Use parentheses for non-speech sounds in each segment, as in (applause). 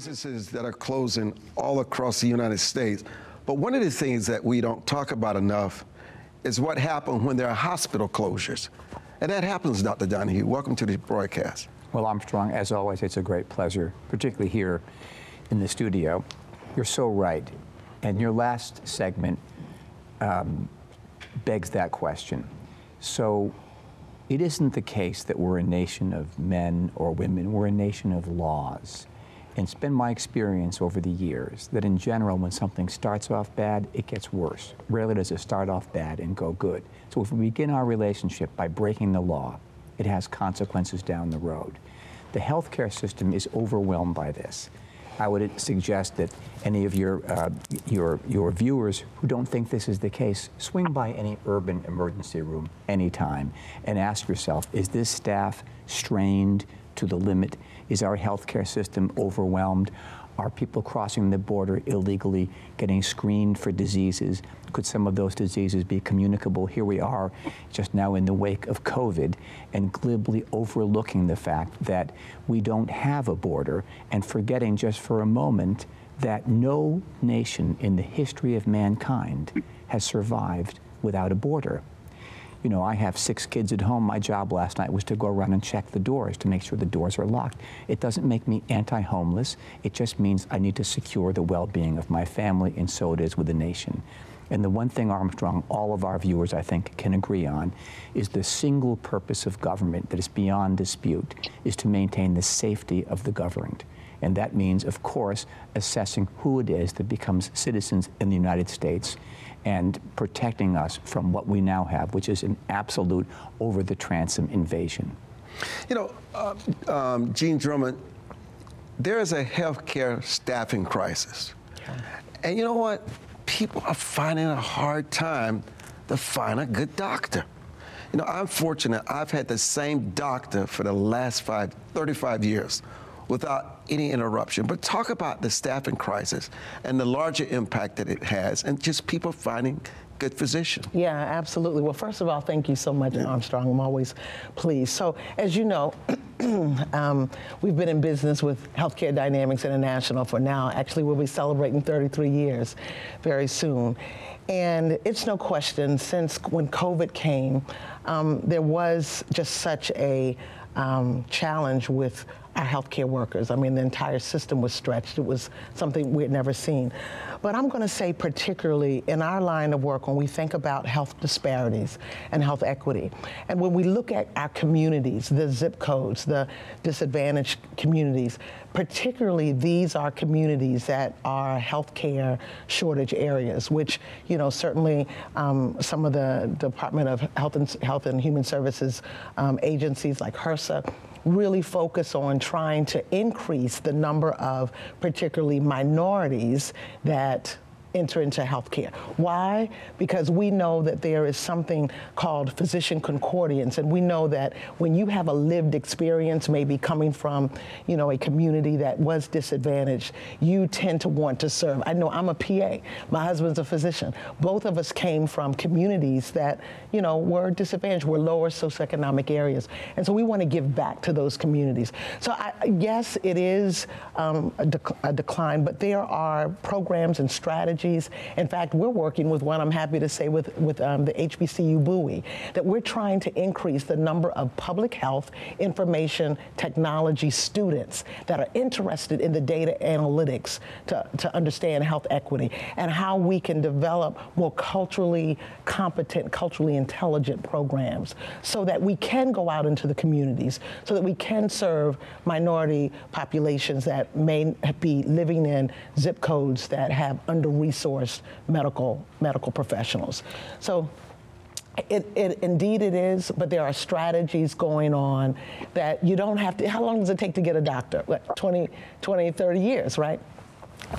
businesses that are closing all across the United States. But one of the things that we don't talk about enough is what happened when there are hospital closures. And that happens, Dr. Donahue. Welcome to the broadcast. Well, Armstrong, as always, it's a great pleasure, particularly here in the studio. You're so right. And your last segment um, begs that question. So, it isn't the case that we're a nation of men or women, we're a nation of laws. And it's been my experience over the years that in general, when something starts off bad, it gets worse. Rarely does it start off bad and go good. So if we begin our relationship by breaking the law, it has consequences down the road. The healthcare system is overwhelmed by this. I would suggest that any of your, uh, your, your viewers who don't think this is the case, swing by any urban emergency room anytime and ask yourself, is this staff strained to the limit? Is our healthcare system overwhelmed? Are people crossing the border illegally, getting screened for diseases? Could some of those diseases be communicable? Here we are, just now in the wake of COVID, and glibly overlooking the fact that we don't have a border and forgetting just for a moment that no nation in the history of mankind has survived without a border you know, I have six kids at home. My job last night was to go around and check the doors to make sure the doors are locked. It doesn't make me anti homeless. It just means I need to secure the well being of my family, and so it is with the nation. And the one thing, Armstrong, all of our viewers, I think, can agree on is the single purpose of government that is beyond dispute is to maintain the safety of the governed. And that means, of course, assessing who it is that becomes citizens in the United States and protecting us from what we now have, which is an absolute over the transom invasion. You know, uh, um, Jean Drummond, there is a healthcare staffing crisis. And you know what? People are finding a hard time to find a good doctor. You know, I'm fortunate. I've had the same doctor for the last five, 35 years without any interruption. But talk about the staffing crisis and the larger impact that it has, and just people finding good physicians. Yeah, absolutely. Well, first of all, thank you so much, yeah. Armstrong. I'm always pleased. So, as you know, (clears throat) um, we've been in business with Healthcare Dynamics International for now. Actually, we'll be celebrating 33 years very soon. And it's no question, since when COVID came, um, there was just such a um, challenge with our healthcare workers. I mean, the entire system was stretched. It was something we had never seen. But I'm going to say, particularly in our line of work, when we think about health disparities and health equity, and when we look at our communities, the zip codes, the disadvantaged communities, particularly these are communities that are healthcare shortage areas, which, you know, certainly um, some of the Department of Health and, Health and Human Services um, agencies like HRSA really focus on trying to increase the number of particularly minorities that enter into healthcare. Why? Because we know that there is something called physician concordance, and we know that when you have a lived experience, maybe coming from, you know, a community that was disadvantaged, you tend to want to serve. I know I'm a PA. My husband's a physician. Both of us came from communities that, you know, were disadvantaged, were lower socioeconomic areas, and so we want to give back to those communities. So I, yes, it is um, a, dec- a decline, but there are programs and strategies In fact, we're working with one, I'm happy to say, with, with um, the HBCU Bowie, that we're trying to increase the number of public health information technology students that are interested in the data analytics to, to understand health equity and how we can develop more culturally competent, culturally intelligent programs so that we can go out into the communities, so that we can serve minority populations that may be living in zip codes that have under resourced medical medical professionals. So it, it, indeed it is, but there are strategies going on that you don't have to. How long does it take to get a doctor? What, 20, 20, 30 years, right?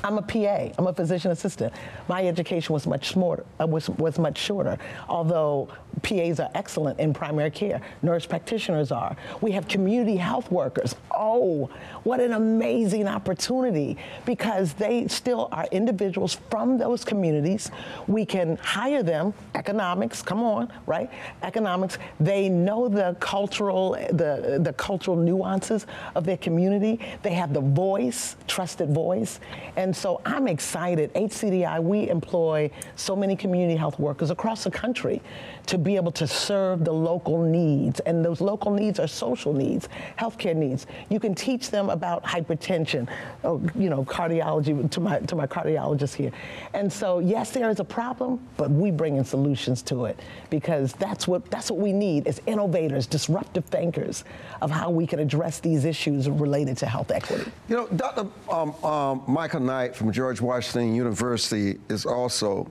I'm a PA. I'm a physician assistant. My education was much smarter, uh, was, was much shorter. Although PAs are excellent in primary care, nurse practitioners are. We have community health workers. Oh, what an amazing opportunity because they still are individuals from those communities. We can hire them. Economics, come on, right? Economics. They know the cultural, the the cultural nuances of their community. They have the voice, trusted voice. And so I'm excited. HCDI, we employ so many community health workers across the country to be able to serve the local needs. And those local needs are social needs, healthcare needs. You can teach them about hypertension, oh, you know, cardiology to my to my cardiologist here. And so yes, there is a problem, but we bring in solutions to it because that's what that's what we need is innovators, disruptive thinkers of how we can address these issues related to health equity. You know, Dr. Um, um, Michael Knight from George Washington University is also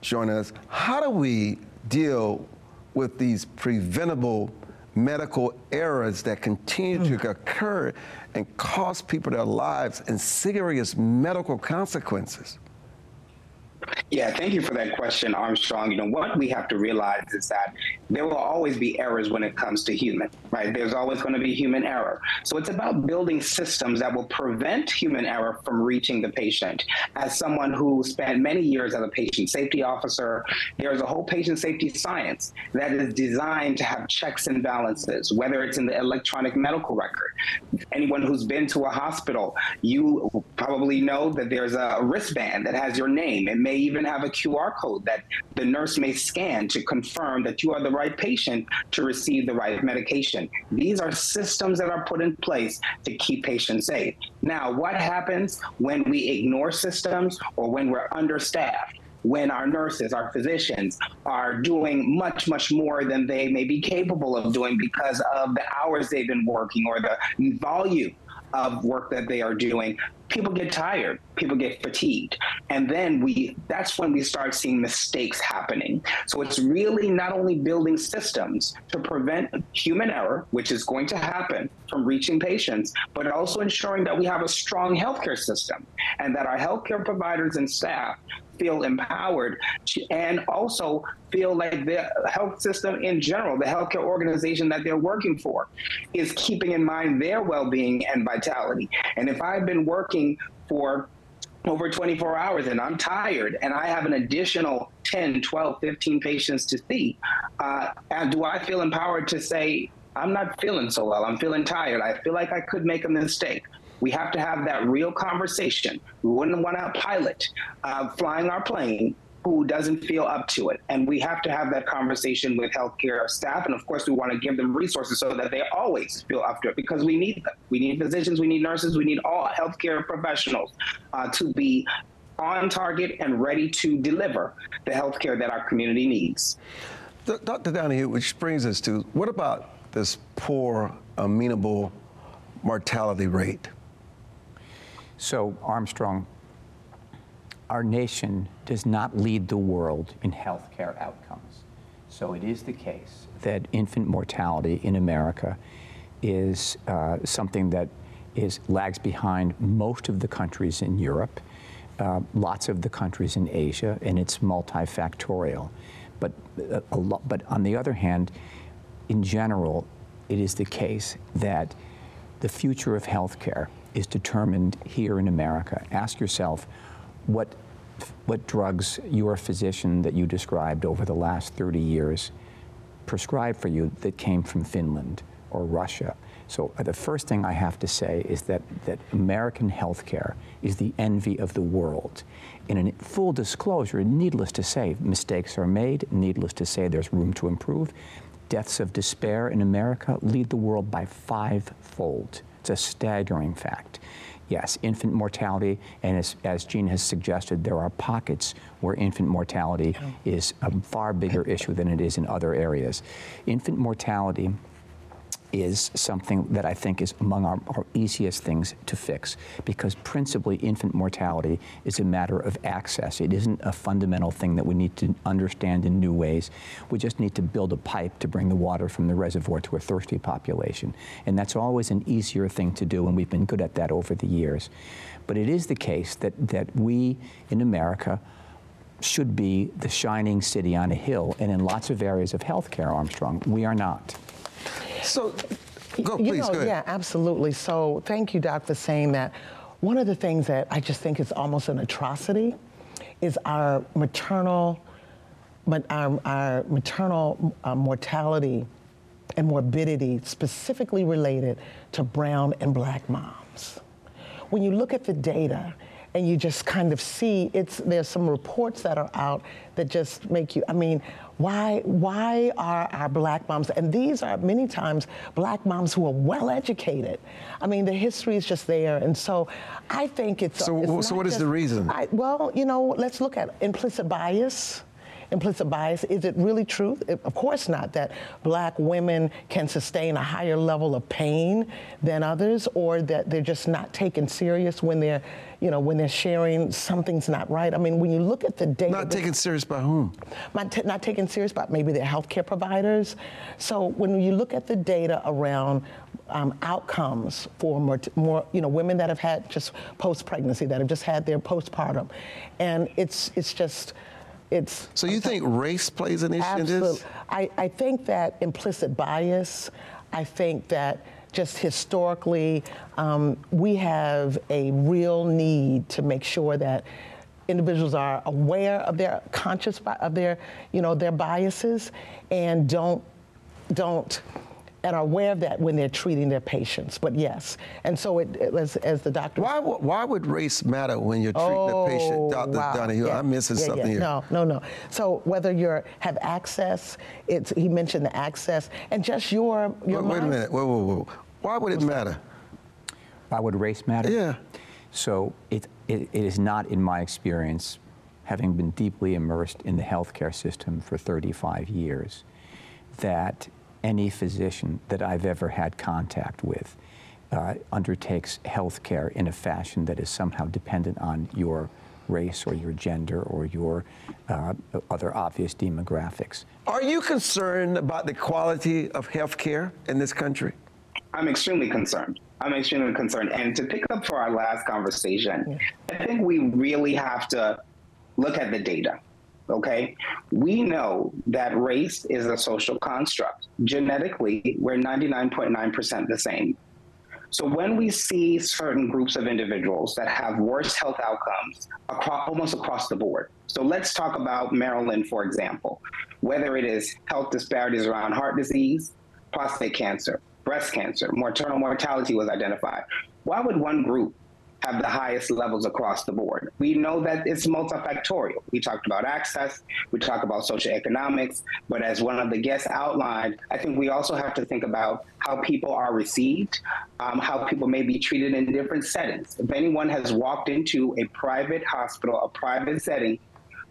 joining us. How do we deal with these preventable medical errors that continue to mm. occur and cost people their lives and serious medical consequences? Yeah, thank you for that question, Armstrong. You know, what we have to realize is that there will always be errors when it comes to human, right? There's always going to be human error. So it's about building systems that will prevent human error from reaching the patient. As someone who spent many years as a patient safety officer, there's a whole patient safety science that is designed to have checks and balances, whether it's in the electronic medical record. Anyone who's been to a hospital, you probably know that there's a wristband that has your name. It may even have a QR code that the nurse may scan to confirm that you are the right patient to receive the right medication. These are systems that are put in place to keep patients safe. Now, what happens when we ignore systems or when we're understaffed? when our nurses, our physicians are doing much, much more than they may be capable of doing because of the hours they've been working or the volume of work that they are doing people get tired people get fatigued. And then we that's when we start seeing mistakes happening. So it's really not only building systems to prevent human error which is going to happen from reaching patients but also ensuring that we have a strong healthcare system and that our healthcare providers and staff feel empowered and also feel like the health system in general, the healthcare organization that they're working for, is keeping in mind their well being and vitality. And if I've been working for over 24 hours and I'm tired and I have an additional 10, 12, 15 patients to see, uh, and do I feel empowered to say, I'm not feeling so well. I'm feeling tired. I feel like I could make a mistake. We have to have that real conversation. We wouldn't want a pilot uh, flying our plane who doesn't feel up to it. And we have to have that conversation with healthcare staff. And of course, we want to give them resources so that they always feel up to it because we need them. We need physicians, we need nurses, we need all healthcare professionals uh, to be on target and ready to deliver the healthcare that our community needs. Dr. Donahue, which brings us to what about this poor, amenable mortality rate? So, Armstrong, our nation does not lead the world in healthcare outcomes. So, it is the case that infant mortality in America is uh, something that is lags behind most of the countries in Europe, uh, lots of the countries in Asia, and it's multifactorial. But, uh, but on the other hand, in general, it is the case that the future of healthcare is determined here in America. Ask yourself what, what drugs your physician that you described over the last 30 years prescribed for you that came from Finland or Russia. So uh, the first thing I have to say is that, that American healthcare is the envy of the world. In a full disclosure, needless to say, mistakes are made, needless to say, there's room to improve. Deaths of despair in America lead the world by fivefold. It's a staggering fact. Yes, infant mortality, and as, as Jean has suggested, there are pockets where infant mortality is a far bigger issue than it is in other areas. Infant mortality is something that I think is among our, our, easiest things to fix because principally infant mortality is a matter of access. It isn't a fundamental thing that we need to understand in new ways. We just need to build a pipe to bring the water from the reservoir to a thirsty population. And that's always an easier thing to do, and we've been good at that over the years. But it is the case that, that we in America should be the shining city on a hill, and in lots of areas of healthcare, Armstrong, we are not. So, go, you know, go. Yeah, absolutely. So thank you, Doc, for saying that. One of the things that I just think is almost an atrocity is our maternal, but our, our maternal uh, mortality and morbidity specifically related to brown and black moms. When you look at the data, and you just kind of see it's there's some reports that are out that just make you I mean why why are our black moms and these are many times black moms who are well educated I mean the history is just there and so I think it's so it's so what is just, the reason? I, well you know let's look at implicit bias implicit bias. Is it really true? Of course not, that black women can sustain a higher level of pain than others, or that they're just not taken serious when they're, you know, when they're sharing something's not right. I mean, when you look at the data. Not taken serious by whom? Not, t- not taken serious by maybe their healthcare providers. So when you look at the data around um, outcomes for more, more, you know, women that have had just post-pregnancy, that have just had their postpartum, and it's it's just it's. So you think race plays an issue absolutely. in this? I, I think that implicit bias. I think that just historically, um, we have a real need to make sure that individuals are aware of their conscious of their, you know, their biases, and don't don't and are aware of that when they're treating their patients. But yes, and so it, as, as the doctor. Why, why would race matter when you're treating oh, a patient, Dr. Wow. Donahue? Yeah. I'm missing yeah, something yeah. here. No, no, no. So whether you have access, it's he mentioned the access, and just your your. Wait, wait a minute. Whoa, whoa, whoa. Why would it matter? Why would race matter? Yeah. So it, it, it is not, in my experience, having been deeply immersed in the healthcare system for 35 years, that any physician that I've ever had contact with uh, undertakes health care in a fashion that is somehow dependent on your race or your gender or your uh, other obvious demographics. Are you concerned about the quality of health care in this country? I'm extremely concerned. I'm extremely concerned. And to pick up for our last conversation, I think we really have to look at the data okay? We know that race is a social construct. Genetically, we're 99.9% the same. So when we see certain groups of individuals that have worse health outcomes across, almost across the board. So let's talk about Maryland, for example, whether it is health disparities around heart disease, prostate cancer, breast cancer, maternal mortality was identified. Why would one group have the highest levels across the board. We know that it's multifactorial. We talked about access, we talk about socioeconomics, but as one of the guests outlined, I think we also have to think about how people are received, um, how people may be treated in different settings. If anyone has walked into a private hospital, a private setting,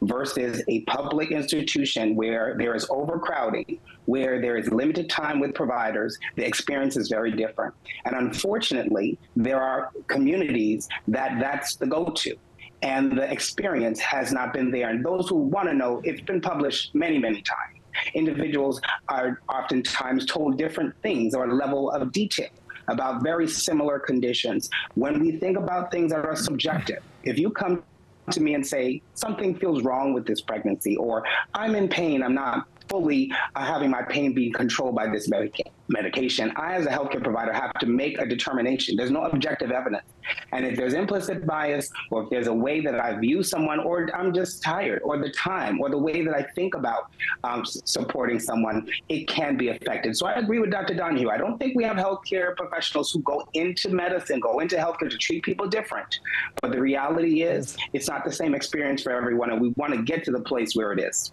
versus a public institution where there is overcrowding, where there is limited time with providers, the experience is very different. And unfortunately, there are communities that that's the go to. And the experience has not been there. And those who want to know, it's been published many, many times. Individuals are oftentimes told different things or level of detail about very similar conditions. When we think about things that are subjective, if you come to me and say, something feels wrong with this pregnancy, or I'm in pain, I'm not fully uh, having my pain being controlled by this medica- medication, I, as a healthcare provider, have to make a determination. There's no objective evidence. And if there's implicit bias, or if there's a way that I view someone, or I'm just tired, or the time, or the way that I think about um, supporting someone, it can be affected. So I agree with Dr. Donahue. I don't think we have healthcare professionals who go into medicine, go into healthcare to treat people different. But the reality is, it's not the same experience for everyone, and we want to get to the place where it is.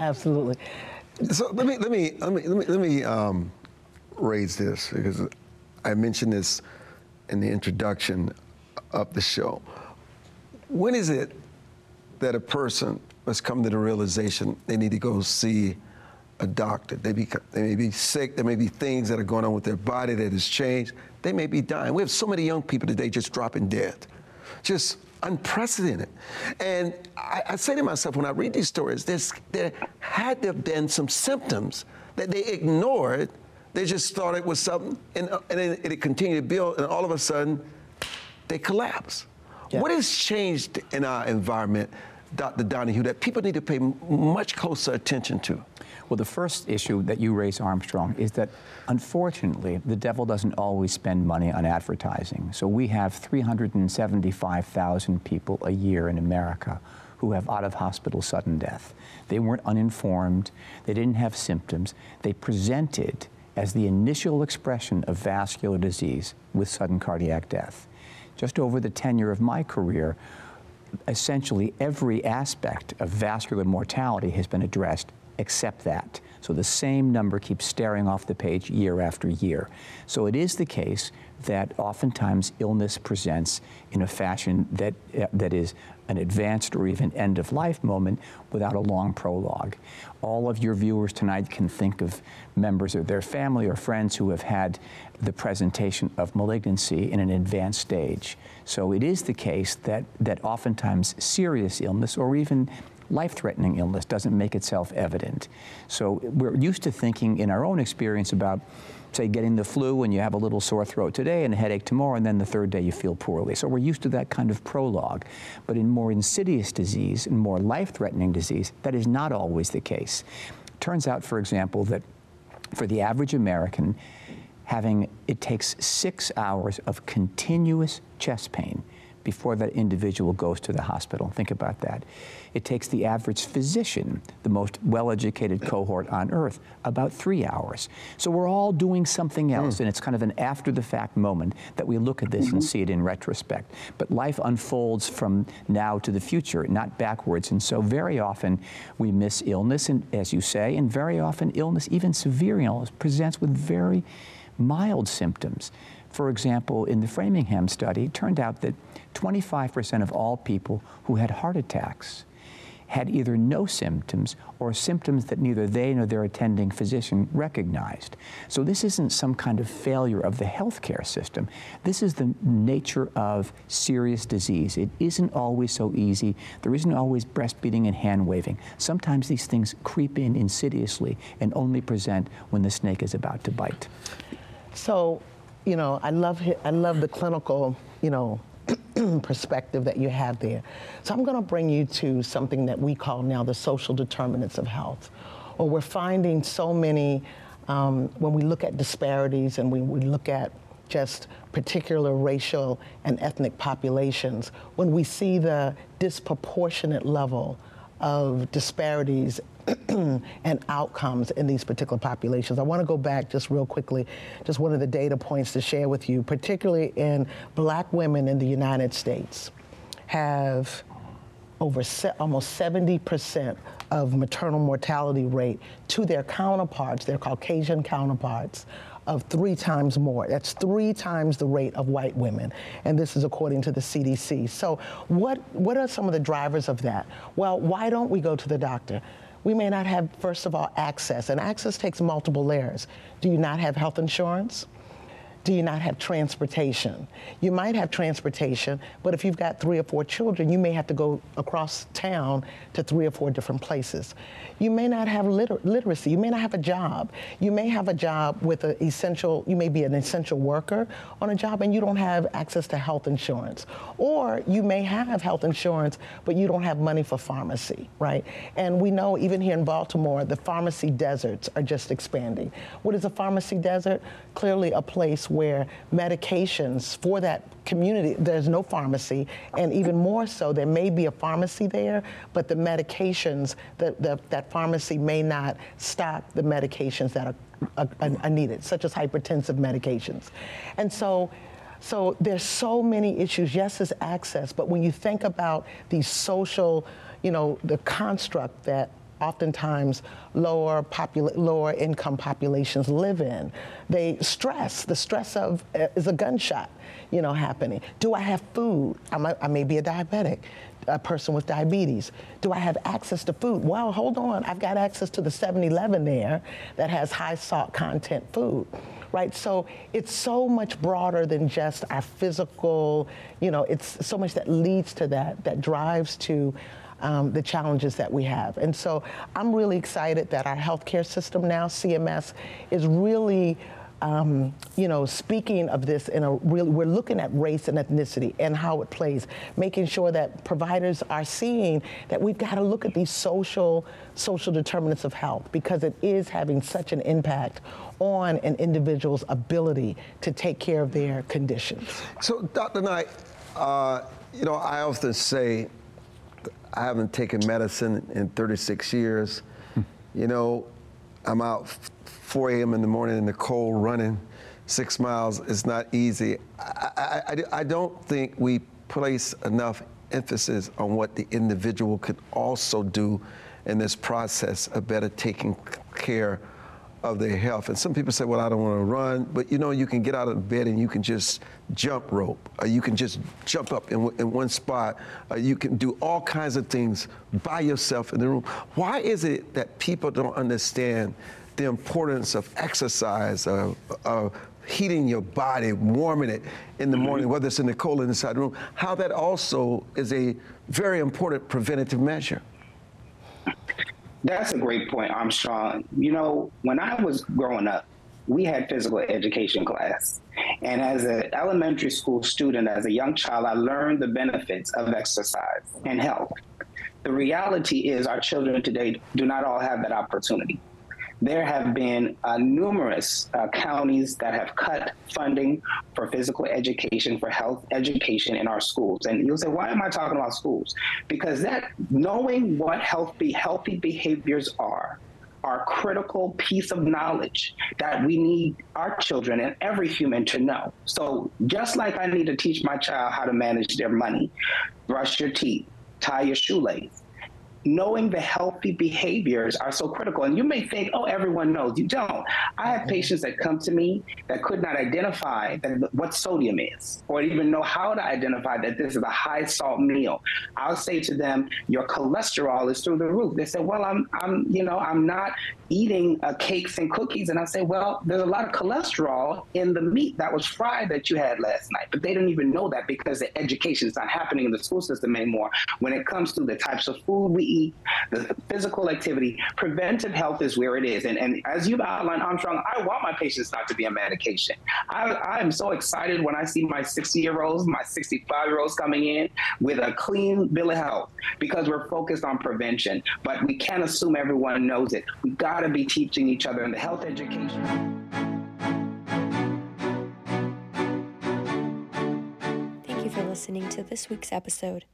Absolutely. So let me let me let me let me, let me um, raise this because I mentioned this in the introduction of the show. When is it that a person must come to the realization they need to go see a doctor. They, be, they may be sick. There may be things that are going on with their body that has changed. They may be dying. We have so many young people today just dropping dead. Just unprecedented. And I, I say to myself when I read these stories, there had to have been some symptoms that they ignored. They just thought it was something, and, uh, and then it continued to build, and all of a sudden, they collapse. Yeah. What has changed in our environment, Dr. Donahue, that people need to pay much closer attention to? Well, the first issue that you raise, Armstrong, is that unfortunately, the devil doesn't always spend money on advertising. So we have 375,000 people a year in America who have out of hospital sudden death. They weren't uninformed, they didn't have symptoms, they presented as the initial expression of vascular disease with sudden cardiac death. Just over the tenure of my career, essentially every aspect of vascular mortality has been addressed except that. So the same number keeps staring off the page year after year. So it is the case that oftentimes illness presents in a fashion that, uh, that is an advanced or even end of life moment without a long prologue. All of your viewers tonight can think of members of their family or friends who have had the presentation of malignancy in an advanced stage. So it is the case that, that oftentimes serious illness or even life threatening illness doesn't make itself evident. So we're used to thinking in our own experience about, say, getting the flu and you have a little sore throat today and a headache tomorrow, and then the third day you feel poorly. So we're used to that kind of prologue. But in more insidious disease and more life threatening disease, that is not always the case. Turns out, for example, that for the average American, having it takes six hours of continuous chest pain before that individual goes to the hospital. Think about that. It takes the average physician, the most well educated cohort on earth, about three hours. So we're all doing something else, mm. and it's kind of an after the fact moment that we look at this mm-hmm. and see it in retrospect. But life unfolds from now to the future, not backwards. And so very often we miss illness, and, as you say, and very often illness, even severe illness, presents with very mild symptoms. For example, in the Framingham study, it turned out that 25% of all people who had heart attacks had either no symptoms or symptoms that neither they nor their attending physician recognized. So this isn't some kind of failure of the healthcare system. This is the nature of serious disease. It isn't always so easy. There isn't always breastfeeding and hand waving. Sometimes these things creep in insidiously and only present when the snake is about to bite. So, you know, I love I love the clinical, you know, (clears throat) perspective that you have there. So I'm going to bring you to something that we call now the social determinants of health, or we're finding so many um, when we look at disparities and we, we look at just particular racial and ethnic populations, when we see the disproportionate level of disparities (clears throat) and outcomes in these particular populations. I want to go back just real quickly, just one of the data points to share with you, particularly in black women in the United States have over se- almost 70% of maternal mortality rate to their counterparts, their Caucasian counterparts, of three times more. That's three times the rate of white women. And this is according to the CDC. So, what, what are some of the drivers of that? Well, why don't we go to the doctor? We may not have, first of all, access, and access takes multiple layers. Do you not have health insurance? Do you not have transportation? You might have transportation, but if you've got three or four children, you may have to go across town to three or four different places. You may not have liter- literacy. You may not have a job. You may have a job with an essential, you may be an essential worker on a job and you don't have access to health insurance. Or you may have health insurance, but you don't have money for pharmacy, right? And we know even here in Baltimore, the pharmacy deserts are just expanding. What is a pharmacy desert? Clearly a place where medications for that community, there's no pharmacy, and even more so, there may be a pharmacy there, but the medications, the, the, that pharmacy may not stock the medications that are, are, are needed, such as hypertensive medications. And so, so there's so many issues. Yes, there's access, but when you think about the social, you know, the construct that oftentimes lower popula- lower income populations live in. They stress. The stress of uh, is a gunshot, you know, happening. Do I have food? I, may be a diabetic a person with diabetes? Do I have access to food? Well, hold on. I've got access to the 7 Eleven there that has high salt content food right? So it's so much broader than just our physical, you know, it's so much that leads to that, that drives to um, the challenges that we have. And so I'm really excited that our healthcare system now, CMS, is really um, you know, speaking of this in a really, we're looking at race and ethnicity and how it plays, making sure that providers are seeing that we've got to look at these social, social determinants of health because it is having such an impact on an individual's ability to take care of their conditions. So, Dr. Knight, uh, you know, I often say I haven't taken medicine in 36 years. You know, I'm out 4 a.m. in the morning in the cold running six miles. It's not easy. I, I, I, I don't think we place enough emphasis on what the individual could also do in this process of better taking care of their health. And some people say, well, I don't want to run, but you know, you can get out of bed and you can just jump rope, or you can just jump up in, in one spot, or you can do all kinds of things by yourself in the room. Why is it that people don't understand the importance of exercise, of, of heating your body, warming it in the morning, mm-hmm. whether it's in the cold or inside the room, how that also is a very important preventative measure? (laughs) That's a great point, Armstrong. You know, when I was growing up, we had physical education class. And as an elementary school student, as a young child, I learned the benefits of exercise and health. The reality is, our children today do not all have that opportunity there have been uh, numerous uh, counties that have cut funding for physical education, for health education in our schools. And you'll say, why am I talking about schools? Because that knowing what healthy healthy behaviors are are critical piece of knowledge that we need our children and every human to know. So just like I need to teach my child how to manage their money, brush your teeth, tie your shoelace, knowing the healthy behaviors are so critical. And you may think, oh, everyone knows. You don't. I have mm-hmm. patients that come to me that could not identify that, what sodium is or even know how to identify that this is a high salt meal. I'll say to them, your cholesterol is through the roof. They say, well, I'm, I'm, you know, I'm not eating uh, cakes and cookies. And I say, well, there's a lot of cholesterol in the meat that was fried that you had last night. But they don't even know that because the education is not happening in the school system anymore. When it comes to the types of food we eat, the physical activity, preventive health is where it is. And, and as you've outlined, Armstrong, I want my patients not to be on medication. I, I am so excited when I see my 60 year olds, my 65 year olds coming in with a clean bill of health because we're focused on prevention. But we can't assume everyone knows it. We've got to be teaching each other in the health education. Thank you for listening to this week's episode.